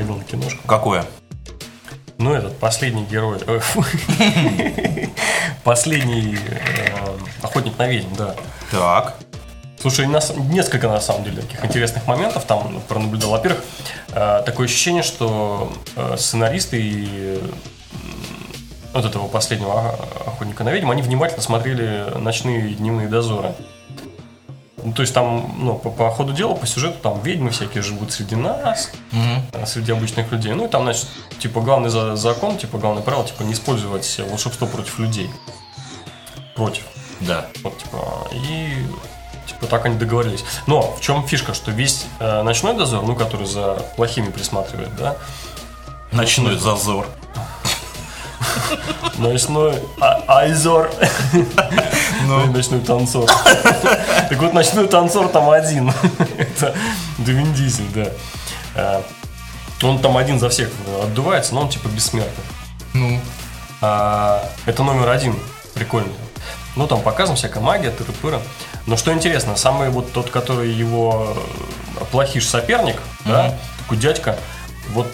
ходил на киношку. Какое? Ну, этот последний герой. э. Последний э, охотник на ведьм, да. Так. Слушай, на с- несколько на самом деле таких интересных моментов там пронаблюдал. Во-первых, э, такое ощущение, что э, сценаристы и вот этого последнего о- охотника на ведьм, они внимательно смотрели ночные и дневные дозоры. Ну, то есть там, ну, по, по ходу дела, по сюжету, там ведьмы всякие живут среди нас, э, среди обычных людей. Ну и там, значит, типа главный за- закон, типа главное правило, типа не использовать волшебство против людей. Против. Да. Вот, типа, и типа так они договорились. Но в чем фишка, что весь э, ночной дозор, ну, который за плохими присматривает, да, Ночной зазор. ночной а- айзор, ну, ночной танцор. Так вот, ночной танцор там один. Это Вин Дизель, да. Э, Он там один за всех отдувается, но он типа бессмертный. Ну. А, это номер один. Прикольно. Ну, там показана всякая магия, тыры-пыры. Но что интересно, самый вот тот, который его э, плохиш соперник, да, такой дядька, вот,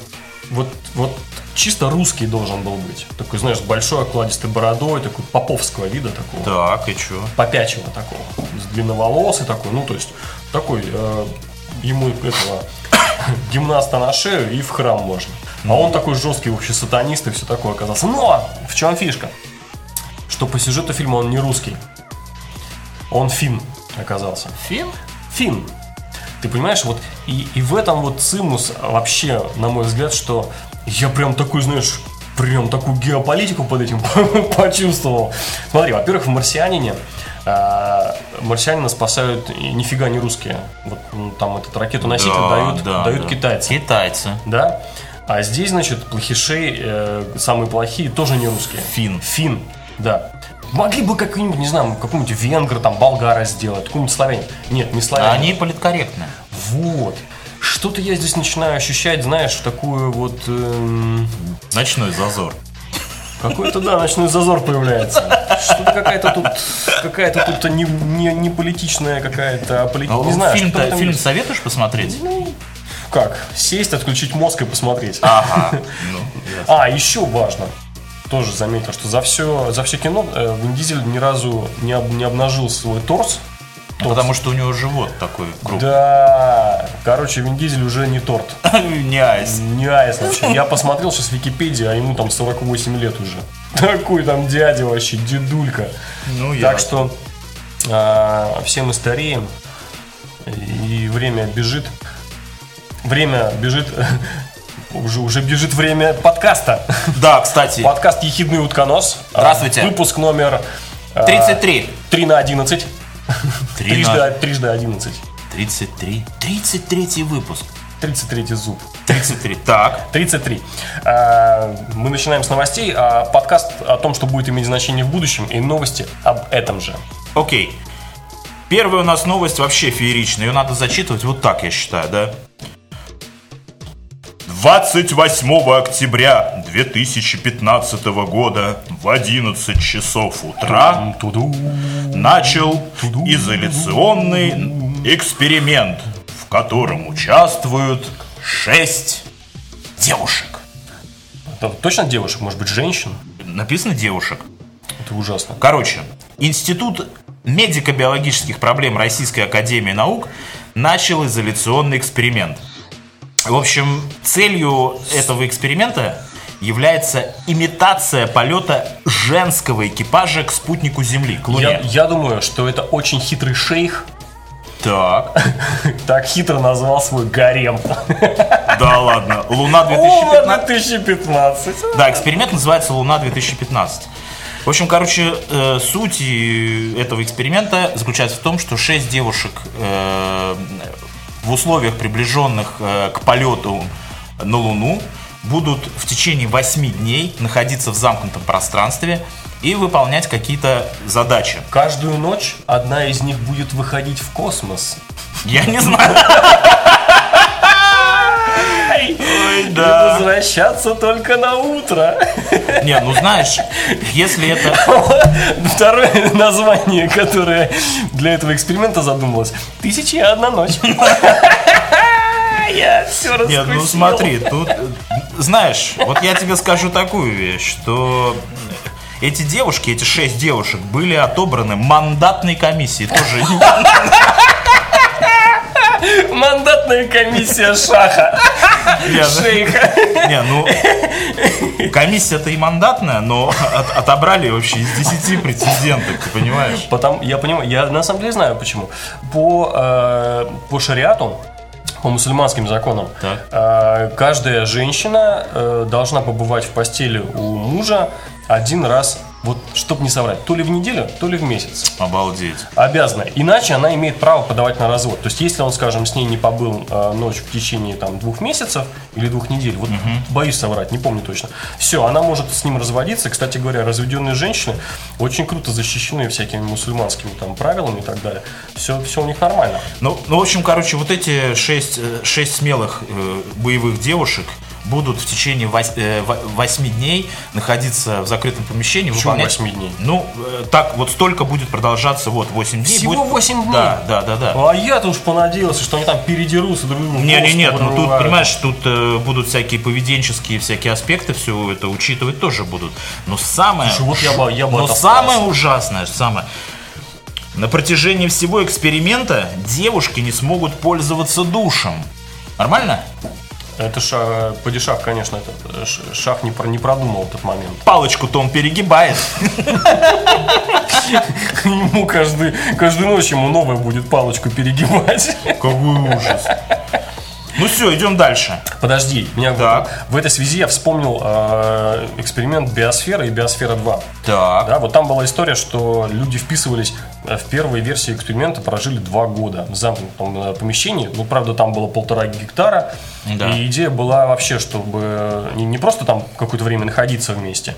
вот, вот чисто русский должен был быть. Такой, знаешь, с большой окладистой бородой, такой поповского вида такого. Так, и чё? Попячего такого. С длинноволосый такой, ну, то есть, такой, э, ему этого гимнаста на шею и в храм можно. А он такой жесткий вообще сатанист и все такое оказался. Но в чем фишка? Что по сюжету фильма он не русский. Он фин оказался. Фин? Фин. Ты понимаешь, вот и, и в этом вот цимус вообще, на мой взгляд, что я прям такой, знаешь, прям такую геополитику под этим почувствовал. Смотри, во-первых, в «Марсианине» а, марсианина спасают нифига не русские. Вот ну, там этот ракету-носитель Да, дают, да, дают да. китайцы. Китайцы. Да? А здесь, значит, плохишей, э, самые плохие, тоже не русские. Фин. Фин, да. Могли бы какой-нибудь, не знаю, какой-нибудь венгр, там, болгара сделать, какой-нибудь славянин. Нет, не славянин. Они политкорректны. Вот. Что-то я здесь начинаю ощущать, знаешь, такую вот... эм, Ночной зазор. какой-то, да, ночной зазор появляется. Что-то какая-то тут... Какая-то тут не, не, не политичная какая-то... а поли- Не знаю, фильм, там фильм советуешь посмотреть? Как? Сесть, отключить мозг и посмотреть. Ага. Ну, ясно. А, еще важно. Тоже заметил, что за все, за все кино э, Вин Дизель ни разу не, об- не обнажил свой торс. Ну, Потому что у него живот такой крупный. Да, короче, Вин Дизель уже не торт. Не айс. Не айс вообще. Я посмотрел сейчас Википедии, а ему там 48 лет уже. Такой там дядя вообще, дедулька. Ну, Так ясно. что а, все мы стареем, и время бежит. Время бежит, уже, уже бежит время подкаста. Да, кстати, Подкаст «Ехидный утконос». Здравствуйте. А, Выпуск номер... а, 33. 3 на 11. Три Трижды, на- трижды 11. 33. 33 выпуск. 33 зуб. 33. Так. 33. А, Мы начинаем с новостей. а Подкаст о том, что будет иметь значение в будущем, и новости об этом же. Окей. Первая у нас новость вообще фееричная. Ее надо зачитывать вот так, я считаю, да? 28 октября 2015 года в 11 часов утра начал изоляционный эксперимент, в котором участвуют 6 девушек. Это точно девушек, может быть, женщин? Написано девушек. Это ужасно. Короче, Институт медико-биологических проблем Российской Академии Наук начал изоляционный эксперимент. В общем, целью этого эксперимента является имитация полета женского экипажа к спутнику Земли, к Луне. Я, я думаю, что это очень хитрый шейх. Так, Так хитро назвал свой гарем. да ладно. Луна Луна 2015. 2015. Да, эксперимент называется Луна 2015. В общем, короче, э, суть и этого эксперимента заключается в том, что шесть девушек э, в условиях, приближенных э, к полету на Луну, будут в течение 8 дней находиться в замкнутом пространстве и выполнять какие-то задачи. Каждую ночь одна из них будет выходить в космос. Я не знаю. Ой, И да. возвращаться только на утро. Не, ну знаешь, если это... Второе название, которое для этого эксперимента задумалось. Тысяча и одна ночь. Я все Нет, ну смотри, тут, знаешь, вот я тебе скажу такую вещь, что эти девушки, эти шесть девушек были отобраны мандатной комиссией. Тоже Мандатная комиссия Шаха. Шейха. Не, ну, комиссия-то и мандатная, но от- отобрали вообще из 10 претенденток, ты понимаешь? Потому, я понимаю, я на самом деле знаю почему. По, э, по шариату, по мусульманским законам, Так. э, каждая женщина э, должна побывать в постели у мужа один раз, вот, чтобы не соврать, то ли в неделю, то ли в месяц. Обалдеть. Обязана. Иначе она имеет право подавать на развод. То есть, если он, скажем, с ней не побыл э, ночь в течение там, двух месяцев или двух недель, вот боюсь соврать, не помню точно. Все, она может с ним разводиться. Кстати говоря, разведенные женщины очень круто защищены всякими мусульманскими там правилами и так далее. Все, все у них нормально. Ну, ну, в общем, короче, вот эти шесть, э, шесть смелых э, боевых девушек будут в течение вось- э, во- восьми дней находиться в закрытом помещении. Почему выполнять- восьми дней? Ну, э, так вот столько будет продолжаться, вот, 8 дней. Всего будет- 8 дней? Да, да, да, да. А я-то уж понадеялся, что они там передерутся друг другу. Не, не, нет, ну тут, понимаешь, тут э, будут всякие поведенческие всякие аспекты, все это учитывать тоже будут. Но самое, Слушай, вот я бы- я бы но самое ужасное, самое, на протяжении всего эксперимента девушки не смогут пользоваться душем. Нормально? Это ша, падишах, конечно, это, э, шах не, про- не продумал этот момент. Палочку-то он перегибает. Ему каждый, каждую ночь ему новая будет палочку перегибать. Какой ужас. Ну все, идем дальше. Подожди, меня Так. в этой связи я вспомнил э, эксперимент Биосфера и Биосфера 2. Так. Да, вот там была история, что люди вписывались э, в первой версии эксперимента, прожили два года в замкнутом э, помещении. Ну, правда, там было полтора гектара. Да. И идея была вообще, чтобы не, не просто там какое-то время находиться вместе,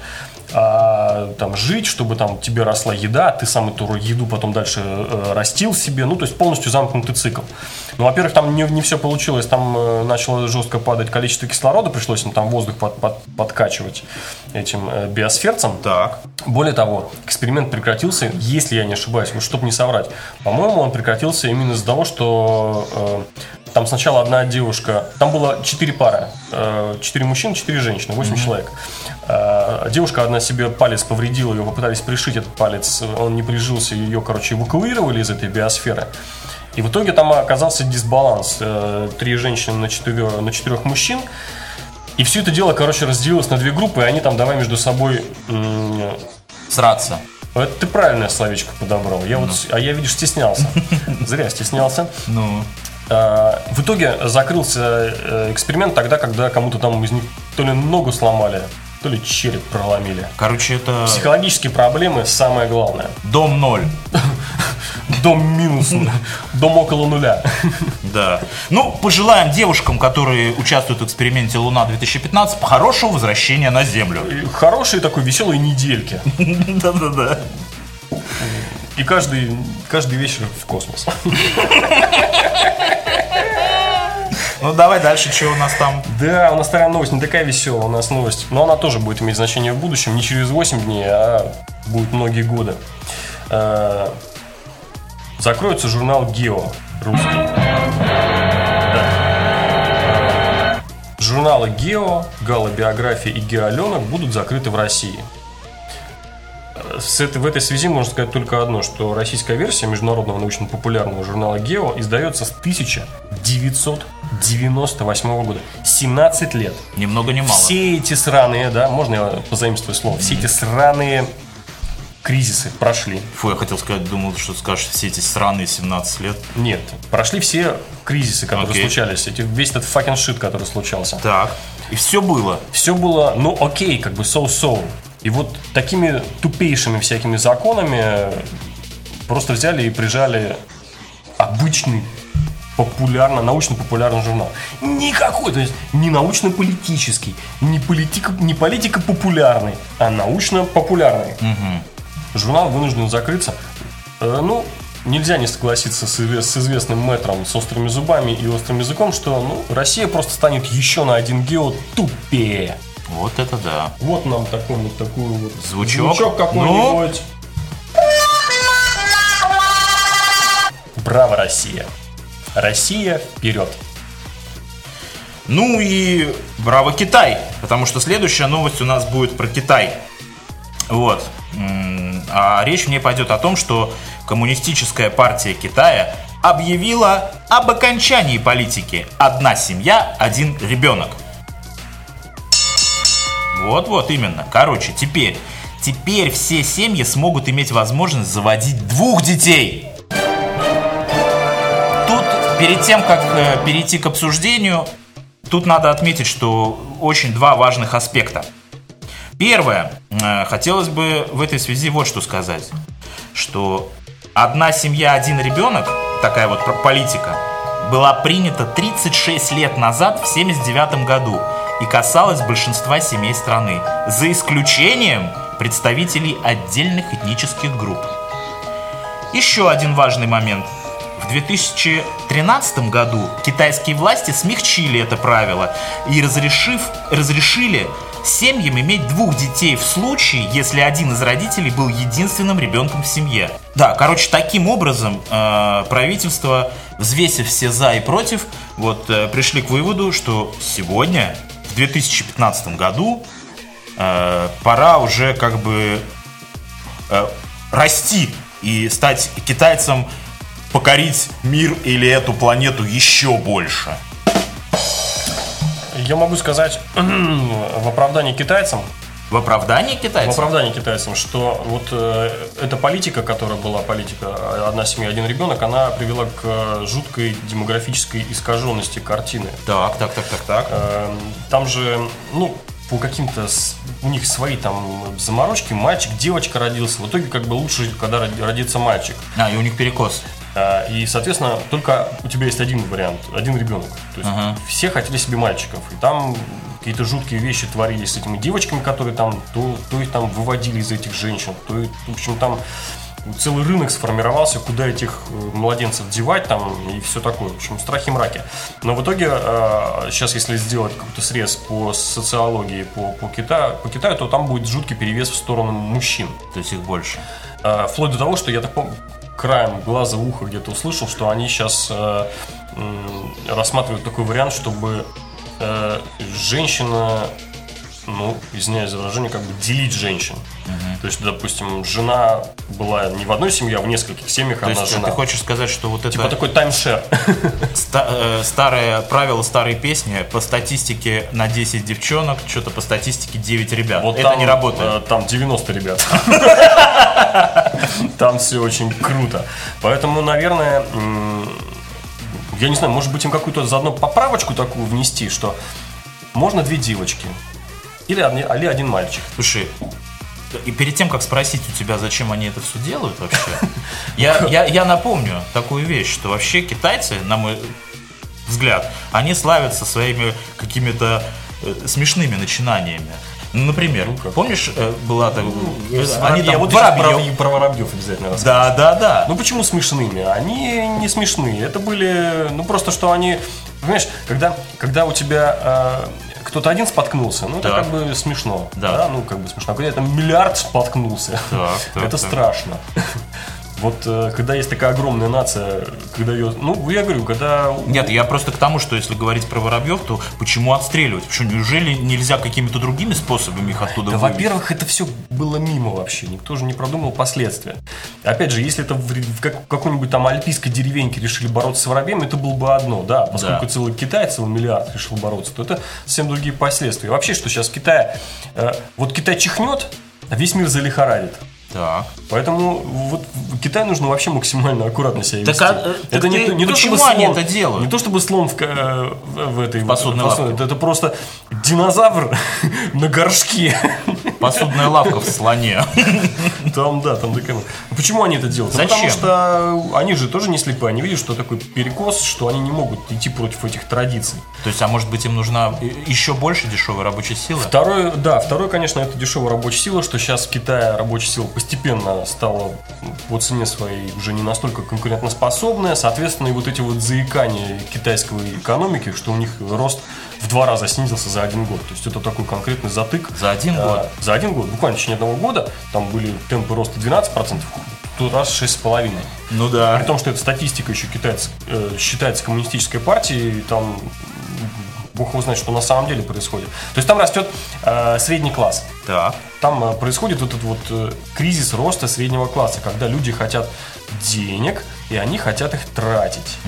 а там жить, чтобы там тебе росла еда, ты сам эту еду потом дальше э, растил себе. Ну, то есть полностью замкнутый цикл. Ну, во-первых, там не, не все получилось. Там э, начало жестко падать количество кислорода, пришлось им там воздух под- под- подкачивать этим э, биосферцем. Так. Более того, эксперимент прекратился, если я не ошибаюсь, вот чтобы не соврать. По-моему, он прекратился именно из-за того, что э, там сначала одна девушка, там было четыре пары, э, четыре мужчин, четыре женщины, восемь человек. Э, девушка одна себе палец повредила, ее попытались пришить этот палец, он не прижился, ее, короче, эвакуировали из этой биосферы. И в итоге там оказался дисбаланс. Э, Три женщины на, четыре- на четырех мужчин. И все это дело, короче, разделилось на две группы, и они там давай между собой Сраться. это ты правильное словечко подобрал. Я вот, а я, видишь, стеснялся. Зря стеснялся. Ну. А, В итоге закрылся э, эксперимент тогда, когда кому-то там из них то ли ногу сломали, то ли череп проломили. Короче, это Психологические проблемы самое главное. дом ноль. Дом минус, дом около нуля. Да. Ну, пожелаем девушкам, которые участвуют в эксперименте Луна-2015, хорошего возвращения на Землю. И Хорошие такой веселые недельки. Да-да-да. И каждый, каждый вечер в космос. Ну, давай дальше, что у нас там? Да, у нас вторая новость не такая веселая, у нас новость, но она тоже будет иметь значение в будущем, не через 8 дней, а будет многие годы. Закроется журнал Гео русский. Да. Журналы Гео, Галлобиография и Геоаленок будут закрыты в России. Э, С этой, в этой связи можно сказать только одно, что российская версия международного научно-популярного журнала Гео издается с 1998 года. 17 лет. Ни много ни мало. Все эти сраные, да, можно я позаимствую слово, все эти сраные кризисы прошли. Фу, я хотел сказать, думал, что скажешь все эти сраные 17 лет. Нет, прошли все кризисы, которые Окей. случались, эти, весь этот fucking shit, который случался. Так. И все было. Все было, ну, окей, как бы so-so. И вот такими тупейшими всякими законами просто взяли и прижали обычный популярно, научно-популярный журнал. Никакой, то есть не научно-политический, не, политико, не политико-популярный, а научно-популярный. Журнал вынужден закрыться. Э, ну, нельзя не согласиться с, изве- с известным мэтром с острыми зубами и острым языком, что ну, Россия просто станет еще на один гео тупее. Вот это да. Вот нам такой вот такой вот Звучок. Ну? какой-нибудь. Браво, Россия! Россия вперед! Ну и браво Китай, потому что следующая новость у нас будет про Китай. Вот. А речь в ней пойдет о том, что Коммунистическая партия Китая объявила об окончании политики «одна семья, один ребенок». Вот-вот именно. Короче, теперь, теперь все семьи смогут иметь возможность заводить двух детей. Тут, перед тем, как э, перейти к обсуждению, тут надо отметить, что очень два важных аспекта. Первое, э, хотелось бы в этой связи вот что сказать, что одна семья, один ребенок, такая вот политика, была принята 36 лет назад, в 79 году, и касалась большинства семей страны, за исключением представителей отдельных этнических групп. Еще один важный момент. В 2013 году китайские власти смягчили это правило и разрешив, разрешили семьям иметь двух детей в случае, если один из родителей был единственным ребенком в семье. Да, короче, таким образом э, правительство, взвесив все за и против, вот э, пришли к выводу, что сегодня, в 2015 году, э, пора уже как бы э, расти и стать китайцем, покорить мир или эту планету еще больше. Я могу сказать в оправдании китайцам, В оправдании в китайцев? оправдании китайцам, что вот э, эта политика, которая была политика э, одна семья, один ребенок, она привела к э, жуткой демографической искаженности картины. Так, так, так, так, так. Эм, Там же, ну, по каким-то у них свои там заморочки, мальчик, девочка родился. В итоге как бы лучше, когда роди- родится мальчик. А, и у них перекос. А, И, соответственно, только у тебя есть один вариант, один ребенок. То есть Ага. все хотели себе мальчиков. И там какие-то жуткие вещи творились с этими девочками, которые там то, то их там выводили из этих женщин, то, в общем, там целый рынок сформировался, куда этих э, младенцев девать там и все такое. В общем, страхи мраки. Но в итоге, э, сейчас, если сделать какой-то срез по социологии по, по, Китаю, по Китаю, то там будет жуткий перевес в сторону мужчин. То есть их больше. Э, Вплоть до того, что я так краем глаза уха где-то услышал, что они сейчас рассматривают такой вариант, чтобы э, женщина, ну, извиняюсь за выражение, как бы делить женщин. То есть, допустим, жена была не в одной семье, а в нескольких семьях То одна есть жена. ты хочешь сказать, что вот это Типа такой таймшер. э, старое правило старой песни по статистике на 10 девчонок, что-то по статистике 9 ребят. Вот это там, не работает. э, Там 90 ребят. Там все очень круто. Поэтому, наверное, я не знаю, может быть им какую-то заодно поправочку такую внести, что можно две девочки или или один мальчик. Слушай, и перед тем, как спросить у тебя, зачем они это все делают вообще, я, я, я напомню такую вещь, что вообще китайцы, на мой взгляд, они славятся своими какими-то э, смешными начинаниями. Ну, Например, Ну-ка. помнишь, э, была так, э, они там вот сейчас про, воробьев. про воробьев обязательно. Да, да, да. Ну почему смешными? Они не смешные. Это были, ну просто что они, понимаешь, когда, когда у тебя кто-то один споткнулся, ну это как бы смешно. Да. ну как бы смешно. А когда там миллиард споткнулся, Так, так, это так. страшно. Вот э, когда есть такая огромная нация, когда ее, ну я говорю, когда Нет, я просто к тому, что если говорить про воробьев, то почему отстреливать? Почему, неужели нельзя какими-то другими способами их оттуда Да, во-первых, это все было мимо вообще. Никто же не продумал последствия. Опять же, если это в, в как- какой-нибудь там альпийской деревеньке решили бороться с воробьем, это было бы одно, да. Поскольку Да. целый Китай, целый миллиард решил бороться, то это совсем другие последствия. Вообще, что сейчас в Китае... э, вот Китай чихнет, а весь мир залихорадит. Так. Поэтому вот в Китай нужно вообще максимально аккуратно себя Так, вести. а, э, так ты- почему чтобы они слон- это делают? Не то чтобы слон в, э, в, в этой посудной посудной- лавке. это просто динозавр на горшке. Посудная лавка в слоне. Там, да, там такая... Ну, Почему они это делают? Ну, Зачем? потому что они же тоже не слепые. Они видят, что такой перекос, что они не могут идти против этих традиций. То есть, а может быть, им нужна еще больше дешевой рабочей силы? Второе, да, второе, конечно, это дешевая рабочая сила, что сейчас в Китае рабочая сила постепенно стала по цене своей уже не настолько конкурентоспособная. Соответственно, и вот эти вот заикания китайской экономики, что у них рост в два раза снизился за один год. То есть это такой конкретный затык. За один А, год? За один год, буквально в течение одного года, там были темпы роста 12%, тут раз 6,5%. Ну При да. том, что эта статистика еще китайц, э, считается коммунистической партией, там бог его знает, что на самом деле происходит. То есть там растет э, средний класс. Так. Там э, происходит вот этот вот э, кризис роста среднего класса, когда люди хотят денег, и они хотят их тратить.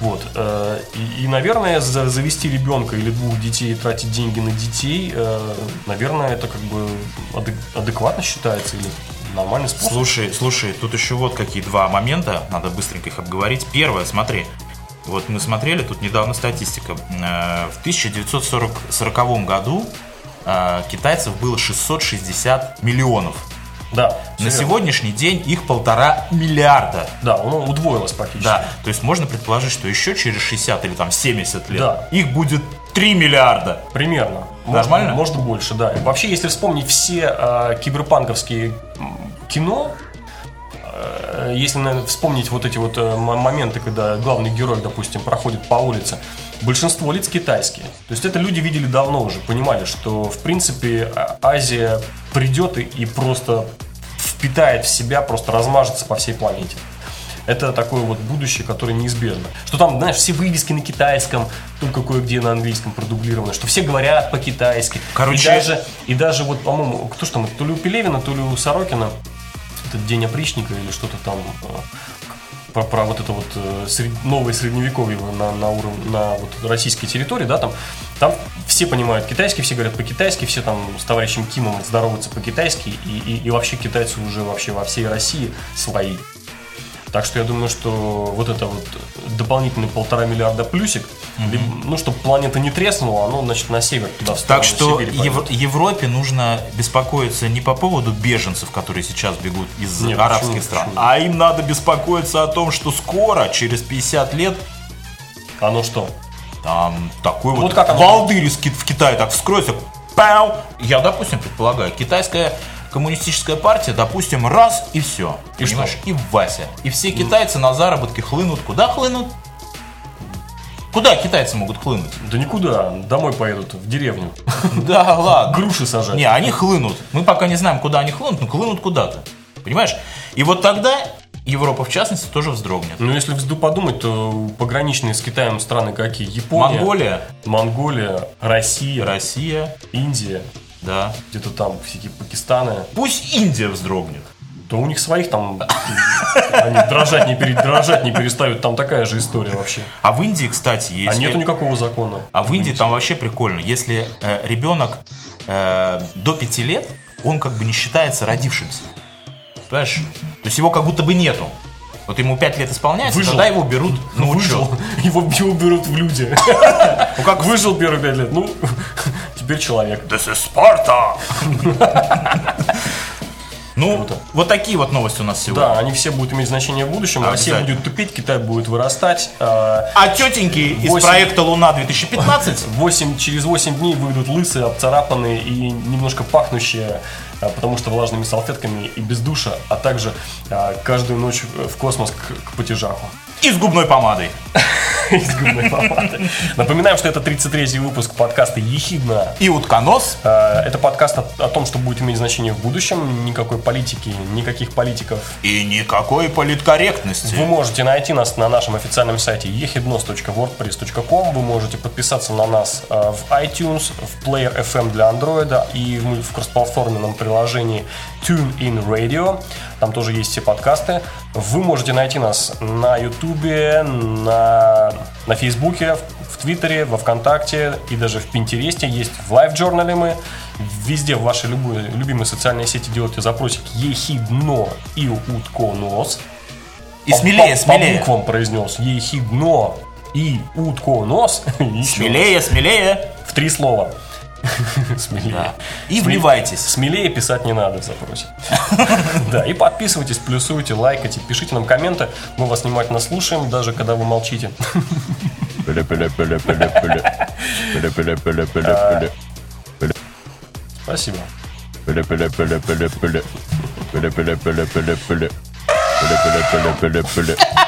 Вот. э, И, и, наверное, за- завести ребенка или двух детей и тратить деньги на детей, э, наверное, это как бы адек- адекватно считается или нормальный способ. Слушай, слушай, тут еще вот какие два момента, надо быстренько их обговорить. Первое, смотри, вот мы смотрели, тут недавно статистика. Э, В 1940 году китайцев было 660 миллионов. Да. На серьезно. сегодняшний день их полтора миллиарда. Да, оно удвоилось практически. Да, то есть можно предположить, что еще через 60 или там 70 лет Да. их будет 3 миллиарда. Примерно. Нормально? Может, больше, да. И вообще, если вспомнить все э, киберпанковские кино, э, если наверное, вспомнить вот эти вот э, моменты, когда главный герой, допустим, проходит по улице, большинство лиц китайские. То есть это люди видели давно уже, понимали, что в принципе Азия придет и, и просто впитает в себя, просто размажется по всей планете. Это такое вот будущее, которое неизбежно. Что там, знаешь, все вывески на китайском, только кое-где на английском продублированы, что все говорят по-китайски. Короче- И даже, и даже вот, по-моему, кто ж там, то ли у Пелевина, то ли у Сорокина, этот День опричника или что-то там э, про, про вот это вот э, сред- новое средневековье на, на уровне, на вот российской территории, да, там, там все понимают китайский, все говорят по-китайски, все там с товарищем Кимом здороваются по-китайски, и, и, и вообще китайцы уже вообще во всей России свои. Так что я думаю, что вот это вот дополнительный полтора миллиарда плюсик, либо, ну, чтобы планета не треснула, оно, значит, на север туда в Так что. Ев- Европе нужно беспокоиться не по поводу беженцев, которые сейчас бегут из Нет, арабских почему? стран, Почему? а им надо беспокоиться о том, что скоро, через 50 лет, Оно что? Там такой вот, Вот как волдырь в Китае так вскроется, пау! Я, допустим, предполагаю, китайская коммунистическая партия, допустим, раз и все. И что? понимаешь? И Вася. И все китайцы на заработки хлынут. Куда хлынут? Куда китайцы могут хлынуть? Да никуда, домой поедут, в деревню. Да, ладно. Груши сажать. Не, они хлынут. Мы пока не знаем, куда они хлынут, но хлынут куда-то. Понимаешь? И вот тогда Европа, в частности, тоже вздрогнет. Ну, если подумать, то пограничные с Китаем страны какие? Япония, Монголия, Монголия, Россия, Россия, Индия, да. где-то там всякие Пакистаны. Пусть Индия вздрогнет. То у них своих там, они дрожать не, пере- дрожать не перестают, там такая же история вообще. А в Индии, кстати, А есть... нету никакого закона. А в Индии там вообще прикольно. Если э, ребенок э, до 5 лет, он как бы не считается родившимся. Понимаешь? То есть его как будто бы нету. Вот ему 5 лет исполняется, Выжил. тогда его берут на Выжил, учет. его, его берут в люди. Ну как Выжил первые пять лет, ну, теперь человек. This is Sparta! Ну, Круто. вот такие вот новости у нас сегодня. Да, они все будут иметь значение в будущем. Россия Обязательно. будет тупеть, Китай будет вырастать. а, А тетеньки из Восемь. проекта Луна-2015 Восемь, через 8 дней выйдут лысые, обцарапанные и немножко пахнущие, потому что влажными салфетками и без душа, а также а, каждую ночь в космос к, к потяжаху. И с губной помадой. Из губной. Напоминаем, что это 33-й выпуск подкаста «Ехидна». И утконос. А, Это подкаст о, том, что будет иметь значение в будущем. Никакой политики, никаких политиков. И никакой политкорректности. Вы можете найти нас на нашем официальном сайте ehidnos.wordpress.com. Вы можете подписаться на нас э, в iTunes, в Player FM для Android и в, в кроссплатформенном приложении TuneIn Radio. Там тоже есть все подкасты. Вы можете найти нас на YouTube, на, на Фейсбуке, в, Твиттере, во Вконтакте и даже в Пинтересте. Есть в лайв-журнале мы. Везде в вашей любой, любимой социальной сети делайте запросик «Ехидно» и «Утконос». И смелее, по, смелее. По буквам произнес ехидно и утко нос. Смелее, смелее. В три слова. Смелее. Да. И вливайтесь. Смелее писать не надо в запросе. Да, и подписывайтесь, плюсуйте, лайкайте, пишите нам комменты. Мы вас внимательно слушаем, даже когда вы молчите. Спасибо.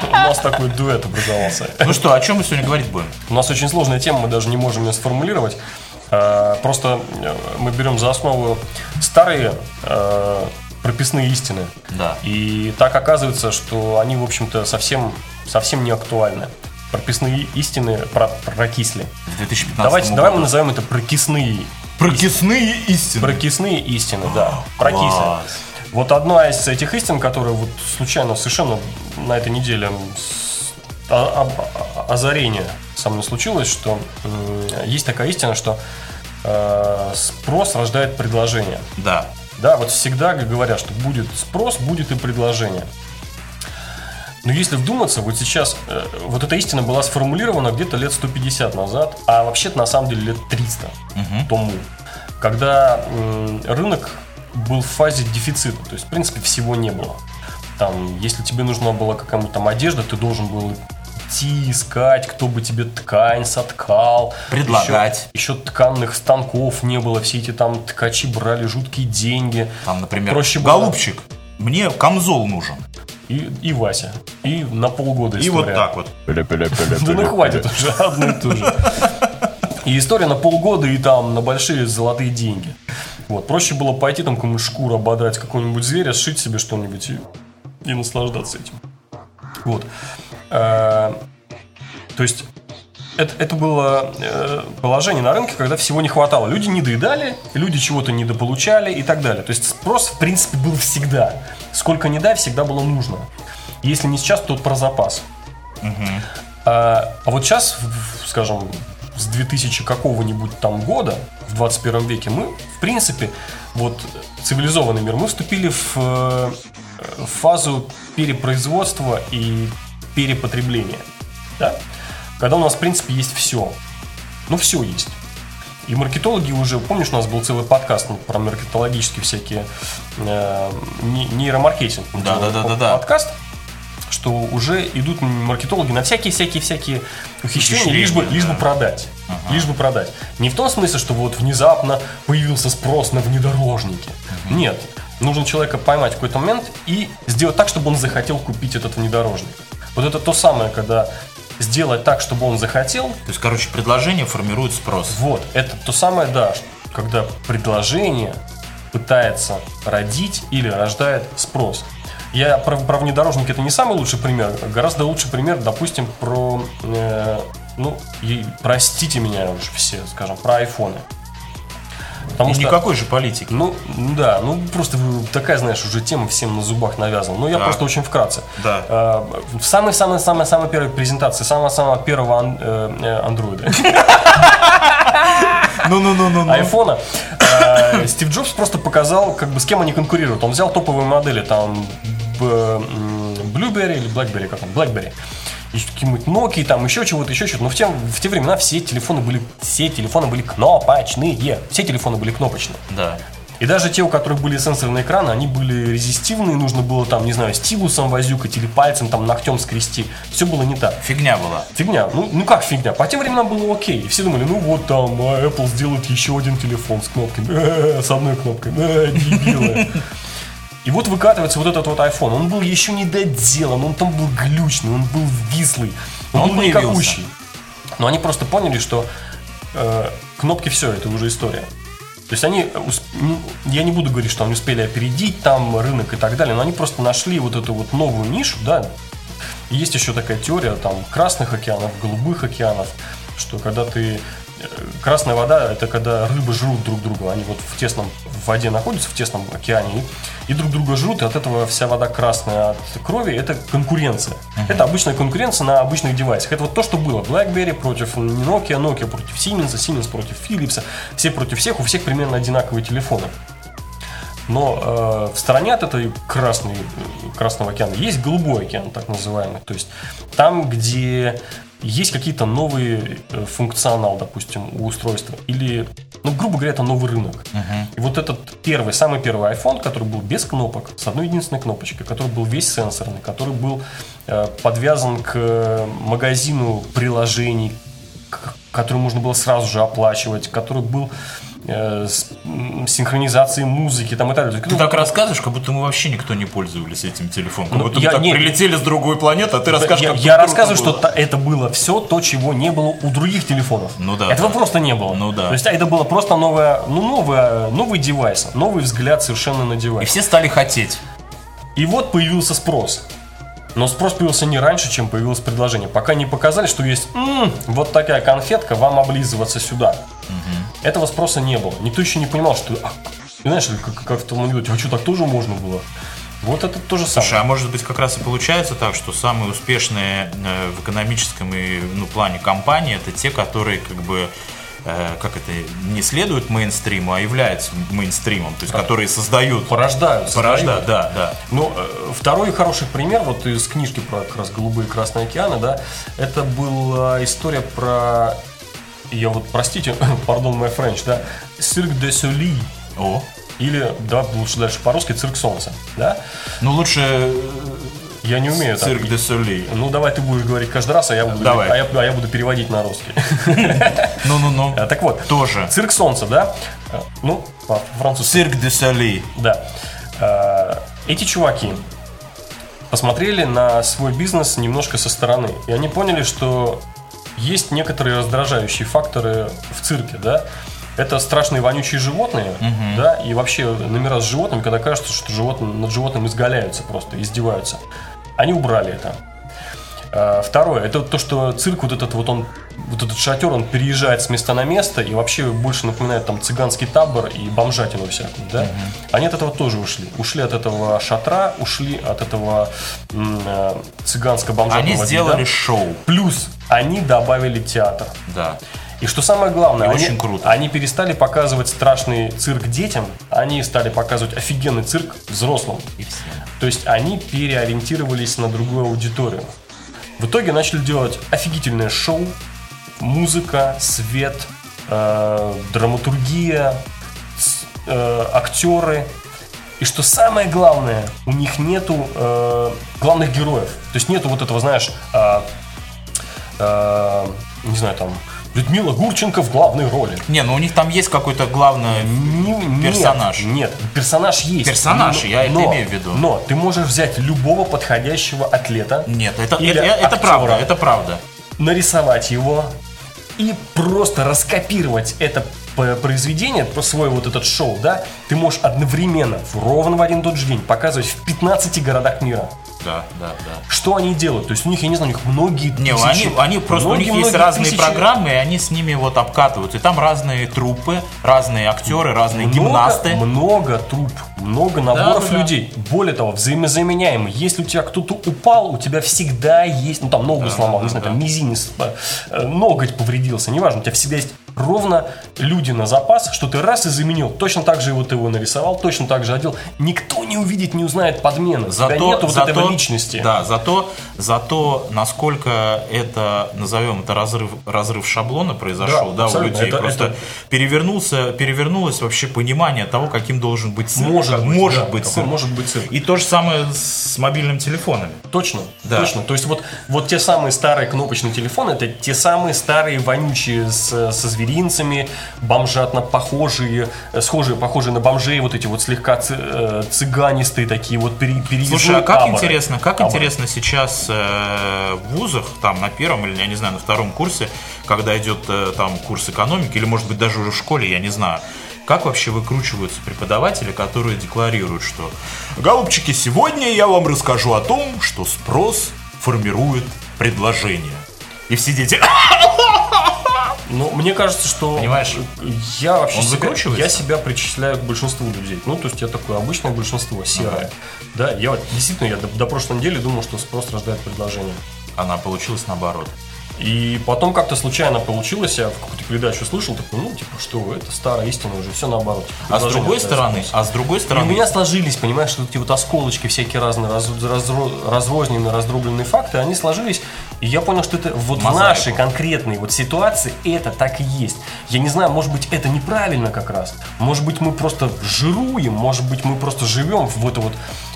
У нас такой дуэт образовался. Ну что, о чем мы сегодня говорить будем? У нас очень сложная тема, мы даже не можем ее сформулировать. Э, Просто э, мы берем за основу старые э, прописные истины. Да. И так оказывается, что они, в общем-то, совсем, совсем не актуальны. прописные истины про прокисли. В 2015 Давайте, году. давай мы назовем это прокисные. Прокисные истины. Прокисные истины, да. Прокисли. Класс. Вот одна из этих истин, которая вот случайно совершенно на этой неделе озарение со мной случилось, что есть такая истина, что э, спрос рождает предложение. Да. Да, вот всегда говорят, что будет спрос, будет и предложение. Но если вдуматься, вот сейчас э, вот эта истина была сформулирована где-то лет 150 назад, а вообще-то на самом деле лет 300 тому, когда м, рынок был в фазе дефицита, то есть в принципе всего не было. Там, если тебе нужна была какая-нибудь там одежда, ты должен был идти искать, кто бы тебе ткань соткал. Предлагать. Еще, еще тканных станков не было, все эти там ткачи брали жуткие деньги. Там, например, Проще было. голубчик, мне камзол нужен. И, и Вася. И на полгода И история. вот так вот. Да ну хватит уже, одно и то же. И история на полгода и там на большие золотые деньги. Вот. Проще было пойти там кому шкуру ободрать какого-нибудь зверя, сшить себе что-нибудь и, и наслаждаться этим. Вот. Э, То есть это, это было э, положение на рынке, когда всего не хватало. Люди не доедали, люди чего-то недополучали и так далее. То есть спрос, в принципе, был всегда. Сколько не дай, всегда было нужно. Если не сейчас, то про запас. А, а вот сейчас, скажем, с 2000 какого-нибудь там года, в 21 веке, мы, в принципе, вот цивилизованный мир, мы вступили в, э, в фазу перепроизводства и перепотребления. Да? Когда у нас, в принципе, есть все. Ну, все есть. И маркетологи уже, помнишь, у нас был целый подкаст ну, про маркетологические всякие э, не- нейромаркетинг. Да, да, да, да, да. Подкаст, что уже идут маркетологи на всякие-всякие-всякие ухищрения, Ухищрения, лишь бы, лишь бы да. продать. Лишь бы продать. Не в том смысле, что вот внезапно появился спрос на внедорожники. Нет. Нужно человека поймать в какой-то момент и сделать так, чтобы он захотел купить этот внедорожник. Вот это то самое, когда сделать так, чтобы он захотел, То есть, короче, предложение формирует спрос. вот, это то самое, да, когда предложение пытается родить или рождает спрос. Я про, про внедорожник это не самый лучший пример. Гораздо лучший пример, допустим, про, э, ну, и простите меня уже все, скажем, про айфоны. Потому И что, никакой же политики. ну, да, ну просто такая, знаешь, уже тема всем на зубах навязана. Ну, я Да. просто очень вкратце. Да. Э, В самой-самой-самой-самой первой презентации, самого-самого первого ан- э, э, андроида, Ну-ну-ну-ну. айфона, э, Стив Джобс просто показал, как бы с кем они конкурируют. Он взял топовые модели, там, Blueberry или Blackberry, как он, Blackberry. Какие-нибудь Nokia, там еще чего-то, еще чего-то. Но в те, в те времена все телефоны были, все телефоны были кнопочные. Все телефоны были кнопочные. Да. И даже те, у которых были сенсорные экраны, они были резистивные, нужно было там, не знаю, стилусом возюкать или пальцем там ногтем скрести. Все было не так. Фигня была. Фигня. Ну, ну как фигня? По тем временам было окей. И все думали, ну вот там а, Apple сделает еще один телефон с кнопками. Э, С одной кнопкой. Э, Дебилы. И вот выкатывается вот этот вот iPhone. Он был еще не доделан, он там был глючный, он был вислый, он, Он был никакущий. Но они просто поняли, что э, кнопки все, это уже история. То есть они, усп- ну, я не буду говорить, что они успели опередить там рынок и так далее, но они просто нашли вот эту вот новую нишу, да. Есть еще такая теория там красных океанов, голубых океанов, что когда ты э, красная вода это когда рыбы жрут друг друга, они вот в тесном в воде находятся в тесном океане и, и друг друга жрут, и от этого вся вода красная от крови, это конкуренция. Это обычная конкуренция на обычных девайсах. Это вот то, что было. BlackBerry против Nokia, Nokia против Siemens, Siemens против Philips, все против всех, у всех примерно одинаковые телефоны. Но э, в стороне от этой красной, Красного океана есть голубой океан, так называемый. То есть там, где есть какие-то новые э, функционал, допустим, у устройства. Или, ну, грубо говоря, это новый рынок. И вот этот первый, самый первый iPhone, который был без кнопок, с одной единственной кнопочкой, который был весь сенсорный, который был э, подвязан к э, магазину приложений, к- который можно было сразу же оплачивать, который был э, с м, синхронизацией музыки там и так далее. Ты так рассказываешь, как будто мы вообще никто не пользовались этим телефоном. Как Ну, будто мы я- так не- прилетели с другой планеты, а ты расскажешь, я, как я рассказываю, что было. это было все то, чего не было у других телефонов. Ну да, Этого да. просто не было. Ну да. То есть а это было просто новое, ну, новое, новый девайс, новый взгляд совершенно на И девайс. все стали хотеть. И вот появился спрос. Но спрос появился не раньше, чем появилось предложение. Пока не показали, что есть «М, вот такая конфетка, вам облизываться сюда. Этого спроса не было. Никто еще не понимал, что... а, знаешь, как, как в том анекдоте, а что, так тоже можно было? Вот это то же самое. Слушай, а может быть как раз и получается так, что самые успешные э, в экономическом и ну, плане компании это те, которые как бы э, как это не следуют мейнстриму, а являются мейнстримом, то есть которые создают Порождают. порождают, создают. да, да. Ну, э, второй хороший пример, вот из книжки про как раз голубые и красные океаны, да, это была история про, я вот, простите, pardon my French, да, Cirque de Soleil, О, или, да, лучше дальше по-русски, цирк солнца, да? ну лучше Я не умею так. Cirque de Soleil. Ну, давай ты будешь говорить каждый раз, а я буду, Давай. а я, а я буду переводить на русский. Ну-ну-ну. А, Так вот, Тоже. цирк солнца, да? А, Ну, по-французски. Цирк де Соли. Да. Э, Эти чуваки посмотрели на свой бизнес немножко со стороны. И они поняли, что есть некоторые раздражающие факторы в цирке, да. Это страшные вонючие животные, да, и вообще номера с животными, когда кажется, что животные, над животным изгаляются просто, издеваются. Они убрали это. А, Второе, это то, что цирк вот этот вот он, вот этот шатер, он переезжает с места на место и вообще больше напоминает там цыганский табор и бомжатину всякую, да? Они от этого тоже ушли. Ушли от этого шатра, ушли от этого э, цыганско-бомжатного Они вида. сделали шоу. Плюс они добавили театр. Да. И что самое главное, И они, очень круто. они перестали показывать страшный цирк детям, они стали показывать офигенный цирк взрослым. И все. То есть они переориентировались на другую аудиторию. В итоге начали делать офигительное шоу, музыка, свет, э, драматургия, э, актеры. И что самое главное, у них нету э, главных героев. То есть нету вот этого, знаешь, э, э, не знаю, там, Людмила Гурченко в главной роли. Не, ну у них там есть какой-то главный Не- нет, Персонаж. Нет, персонаж есть. Персонаж, Но- я это но- имею в виду. Но ты можешь взять любого подходящего атлета, Нет, это, это, это правда, это правда. нарисовать его и просто раскопировать это произведение, про свой вот этот шоу, да, ты можешь одновременно, ровно в один и тот же день показывать в 15 городах мира. Да, да, да. Что они делают? То есть у них, я не знаю, у них многие Не, тысячи, они, они просто у них есть разные тысячи- программы, и они с ними вот обкатывают. И там разные труппы, разные актеры, разные Много, гимнасты. много труп, много наборов да, да. людей. Более того, взаимозаменяемый. Если у тебя кто-то упал, у тебя всегда есть, ну там ногу сломал, не да, знаю, да. там мизинец, э, ноготь повредился, неважно, у тебя всегда есть ровно люди на запас, что ты раз и заменил, точно так же вот ты его нарисовал, точно так же одел. Никто не увидит, не узнает подмены. у тебя Зато, нету вот зато, этого личности. Да, зато, зато насколько это, назовем это разрыв, разрыв шаблона произошел, Да, да, у людей. Это- Просто это- перевернулся, перевернулось вообще понимание того, каким должен быть цирк. Может быть, может да, быть цирк. может быть цирк. И то же самое с мобильными телефонами. Точно, Да. точно. То есть вот, вот те самые старые кнопочные телефоны, это те самые старые вонючие с, со зверинцами, бомжатно похожие, э, схожие, похожие на бомжей, вот эти вот слегка э, цыганистые такие вот пере, Слушай, а как таборы. интересно, как Таборы. интересно сейчас э, в вузах, там на первом или, я не знаю, на втором курсе, когда идет э, там курс экономики, или может быть даже уже в школе, я не знаю, как вообще выкручиваются преподаватели, которые декларируют, что «Голубчики, сегодня я вам расскажу о том, что спрос формирует предложение». И все дети Ну, мне кажется, что... Понимаешь? Я вообще Он себя, я себя причисляю к большинству людей. Ну, то есть я такое обычное большинство, серое. Да, я вот действительно, я до, до прошлой недели думал, что спрос рождает предложение. Она получилась наоборот. И потом как-то случайно получилось, я в какую-то передачу слышал, такой, ну, типа, что это старая истина уже, все наоборот. Типа, А с другой стороны, а с другой И у стороны, меня сложились, понимаешь, что эти вот осколочки всякие разные, раз, разро- разрозненные, раздробленные факты, они сложились, и я понял, что это вот в Мозаику. нашей конкретной вот ситуации это так и есть. Я не знаю, может быть, это неправильно как раз. Может быть, мы просто жируем, может быть, мы просто живем в это вот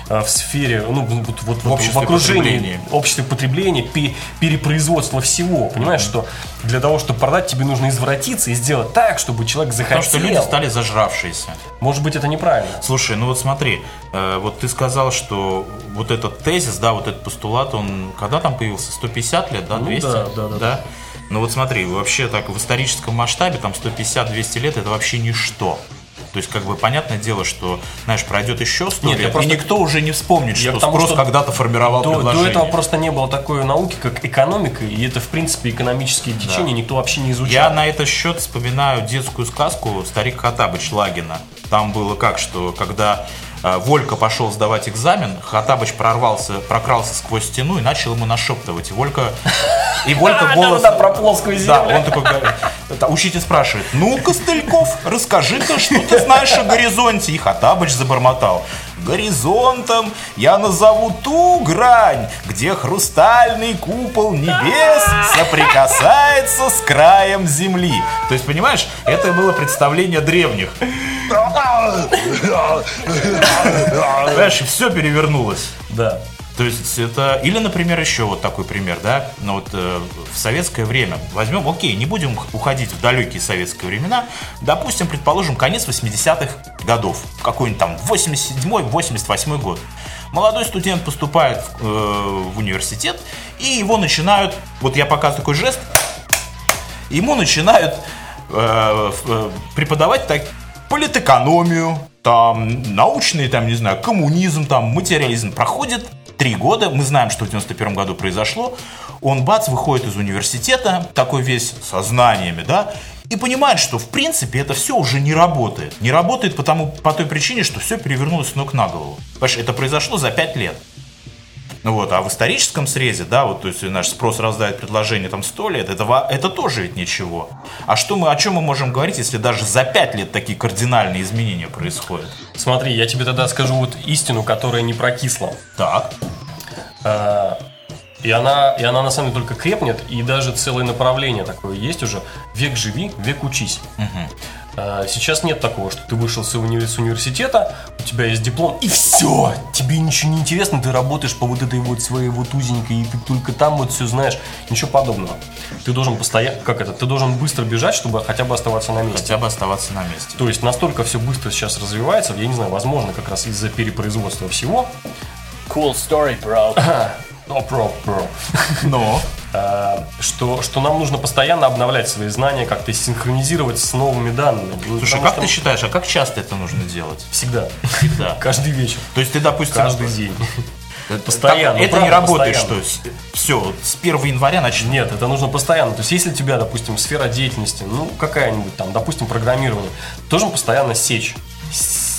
в сфере, ну, вот, вот, в, обществе в окружении, потребления. обществе потребления, пе- перепроизводства всего. Понимаешь, что для того, чтобы продать, тебе нужно извратиться и сделать так, чтобы человек захотел. потому что люди стали зажравшиеся. Может быть, это неправильно. Слушай, ну вот смотри, э, вот ты сказал, что вот этот тезис, да, вот этот постулат, он когда там появился? 150 лет, да, Ну 200? да, да, да. Ну вот смотри, вообще так в историческом масштабе там 150-200 лет это вообще ничто. То есть, как бы, понятное дело, что, знаешь, пройдет еще сто я лет, просто- и никто уже не вспомнит, Я что тому, спрос что когда-то формировал До, до предложение. этого просто не было такой науки, как экономика, и это, в принципе, экономические течения никто вообще не изучал. Я на этот счет вспоминаю детскую сказку «Старик Хатабыч» Лагина. Там было как, что когда Волька пошел сдавать экзамен, Хатабыч прорвался, прокрался сквозь стену и начал ему нашептывать. И Волька, и Волька А, голос... да-да-да, про плоскую Да, землю. он такой говорит. Учитель спрашивает, ну, Костыльков, расскажи-ка, что ты знаешь о горизонте? И Хатабыч забормотал. Горизонтом я назову ту грань, где хрустальный купол небес соприкасается с краем земли. То есть, понимаешь, это было представление древних. Понимаешь, все перевернулось. Да. То есть это... Или, например, еще вот такой пример, да? Ну вот э, в советское время возьмем, окей, не будем уходить в далекие советские времена, допустим, предположим, конец 80-х годов, какой-нибудь там 87-88 год. Молодой студент поступает в, э, в университет, и его начинают, вот я показываю такой жест, ему начинают э, э, преподавать так, политэкономию, там, научный, там, не знаю, коммунизм, там, материализм. Проходит три года, мы знаем, что в 91 году произошло, он, бац, выходит из университета, такой весь со знаниями, да, и понимает, что, в принципе, это все уже не работает. Не работает потому, по той причине, что все перевернулось с ног на голову. Понимаешь, это произошло за пять лет. Ну вот, а в историческом срезе, да, вот, то есть наш спрос раздает предложение там 100 лет, это, это тоже ведь ничего. А что мы, о чем мы можем говорить, если даже за 5 лет такие кардинальные изменения происходят? Смотри, я тебе тогда скажу вот истину, которая не прокисла. Так, А, И она, и она на самом деле только крепнет, и даже целое направление такое есть уже. Век живи, век учись. А, Сейчас нет такого, что ты вышел с уни- с университета, у тебя есть диплом, и все, тебе ничего не интересно, ты работаешь по вот этой вот своей вот узенькой, и ты только там вот все знаешь. Ничего подобного. Ты должен постоянно, как это, ты должен быстро бежать, чтобы хотя бы оставаться на месте. хотя бы оставаться на месте. То есть настолько все быстро сейчас развивается, я не знаю, возможно, как раз из-за перепроизводства всего. Cool story, bro. No problem, bro. Но, А, что, что нам нужно постоянно обновлять свои знания, как-то синхронизировать с новыми данными. Ну, слушай, потому как что ты считаешь, а как часто это нужно делать? Всегда. Всегда. Каждый вечер. То есть ты, допустим, Каждый день. постоянно, так- это правда, не работает, постоянно. что все, с 1 января начнет. Нет, это нужно постоянно. То есть, если у тебя, допустим, сфера деятельности, ну, какая-нибудь там, допустим, программирование, должен постоянно сечь.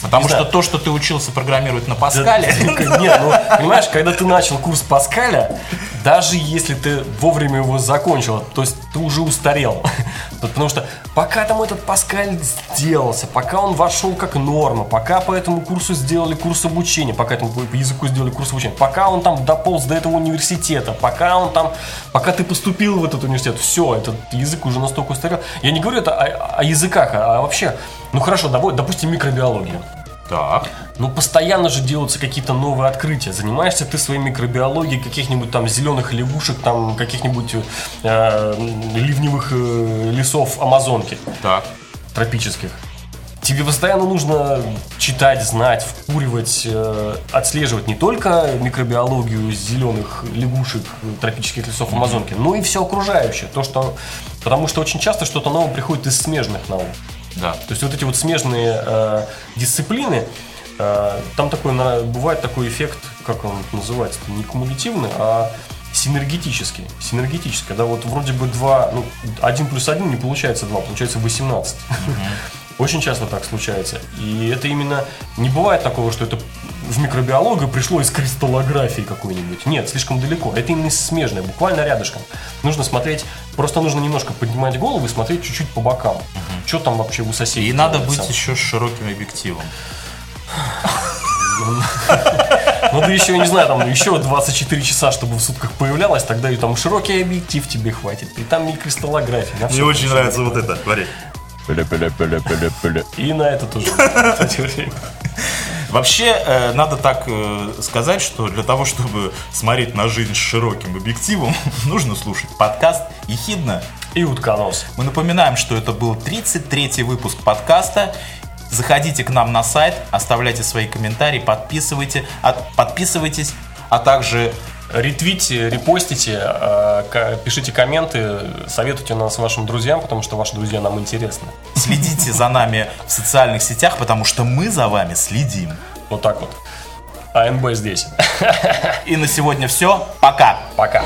Потому что то, что ты учился программировать на Паскале, Нет, ну, понимаешь, когда ты начал курс Паскаля, даже если ты вовремя его закончил, то есть ты уже устарел. Потому что пока там этот Паскаль сделался, пока он вошел как норма, пока по этому курсу сделали курс обучения, пока этому по языку сделали курс обучения, пока он там дополз до этого университета, пока он там, пока ты поступил в этот университет, все, этот язык уже настолько устарел. Я не говорю это о, о языках, а вообще, ну хорошо, давай, допустим, микробиология. Так. Ну, постоянно же делаются какие-то новые открытия. Занимаешься ты своей микробиологией каких-нибудь там зеленых лягушек, там каких-нибудь э, ливневых э, лесов Амазонки Так. тропических. Тебе постоянно нужно читать, знать, вкуривать, э, отслеживать не только микробиологию зеленых лягушек э, тропических лесов Амазонки, но и все окружающее. То, что, потому что очень часто что-то новое приходит из смежных наук. Да. То есть вот эти вот смежные э, дисциплины, э, там такой на- бывает такой эффект, как он называется, не кумулятивный, а синергетический. Синергетический, когда вот вроде бы два, ну, один плюс один не получается два, получается 18. Очень часто так случается. И это именно не бывает такого, что это в микробиологию пришло из кристаллографии какой-нибудь. Нет, слишком далеко. Это именно смежное, буквально рядышком. Нужно смотреть, просто нужно немножко поднимать голову и смотреть чуть-чуть по бокам. Что там вообще у соседей? И надо быть еще с широким объективом. Ну да еще, не знаю, там еще 24 часа, чтобы в сутках появлялось, тогда и там широкий объектив тебе хватит. И там и кристаллография. на всё хорошо. вот это, смотри. И на это тоже. Вообще, э, надо так э, сказать, что для того, чтобы смотреть на жизнь с широким объективом, нужно слушать подкаст «Ехидна». И утконос. Мы напоминаем, что это был 33-й выпуск подкаста. Заходите к нам на сайт, оставляйте свои комментарии, подписывайте, от- подписывайтесь, а также ретвите, репостите, э, пишите комменты, советуйте нас вашим друзьям, потому что ваши друзья нам интересны. Следите за нами в социальных сетях, потому что мы за вами следим. Вот так вот. АНБ здесь. И на сегодня все. Пока. Пока.